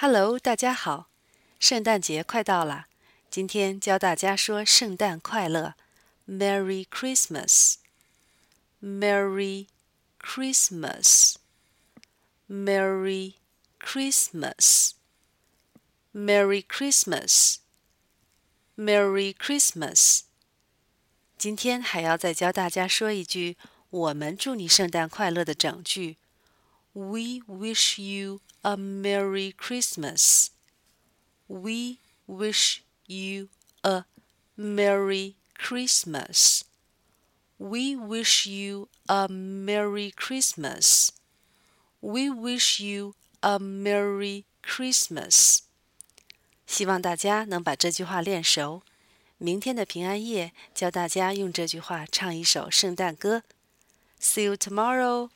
Hello，大家好，圣诞节快到了，今天教大家说圣诞快乐，Merry Christmas，Merry Christmas，Merry Christmas，Merry Christmas，Merry Christmas。今天还要再教大家说一句“我们祝你圣诞快乐”的整句 ：We wish you a Merry Christmas. We wish you a Merry Christmas. We wish you a Merry Christmas. We wish you a Merry Christmas. 希望大家能把这句话练熟。明天的平安夜，教大家用这句话唱一首圣诞歌。See you tomorrow.